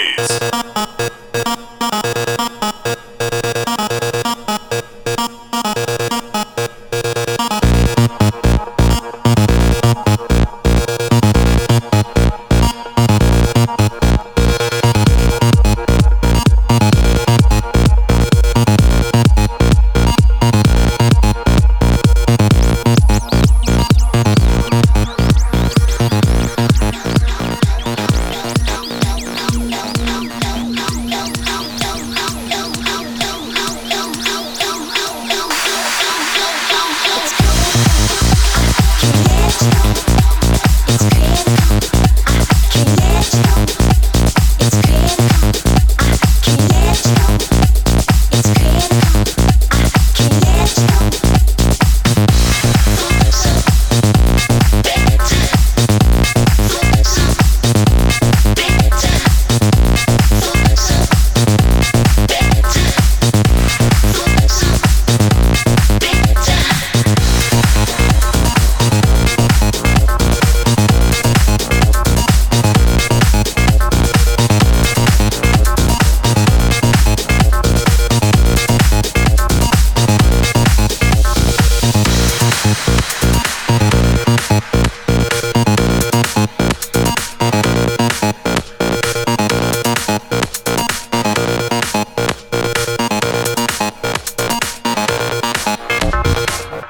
Freeze.